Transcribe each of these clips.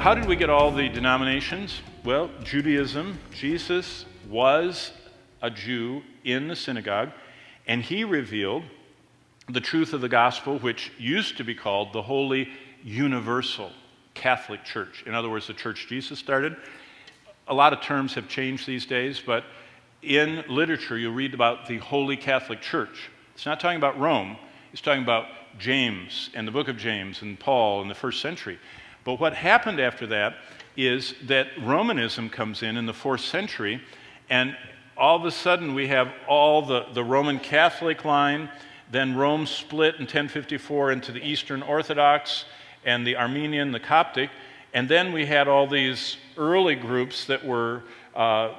how did we get all the denominations? Well, Judaism, Jesus was a Jew in the synagogue, and he revealed the truth of the gospel, which used to be called the Holy Universal Catholic Church. In other words, the church Jesus started. A lot of terms have changed these days, but in literature, you'll read about the Holy Catholic Church. It's not talking about Rome, it's talking about James and the book of James and Paul in the first century. But what happened after that is that Romanism comes in in the fourth century, and all of a sudden we have all the, the Roman Catholic line. Then Rome split in 1054 into the Eastern Orthodox and the Armenian, the Coptic. And then we had all these early groups that were uh,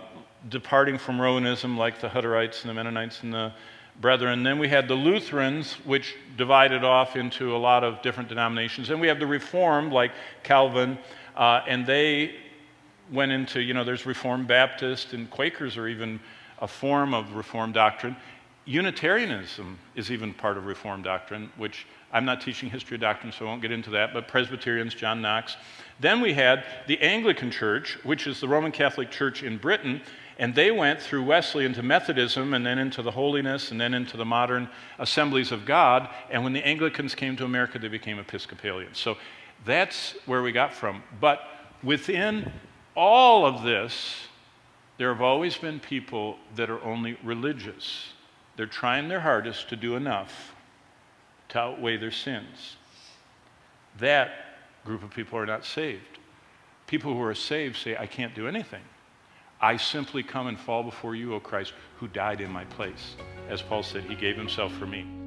departing from Romanism, like the Hutterites and the Mennonites and the Brethren. Then we had the Lutherans, which divided off into a lot of different denominations. Then we have the Reformed, like Calvin, uh, and they went into, you know, there's Reformed Baptist, and Quakers are even a form of Reformed doctrine. Unitarianism is even part of Reformed doctrine, which I'm not teaching history of doctrine, so I won't get into that, but Presbyterians, John Knox. Then we had the Anglican Church, which is the Roman Catholic Church in Britain, and they went through Wesley into Methodism and then into the holiness and then into the modern assemblies of God. And when the Anglicans came to America, they became Episcopalians. So that's where we got from. But within all of this, there have always been people that are only religious. They're trying their hardest to do enough to outweigh their sins. That group of people are not saved. People who are saved say, I can't do anything. I simply come and fall before you, O Christ, who died in my place. As Paul said, he gave himself for me.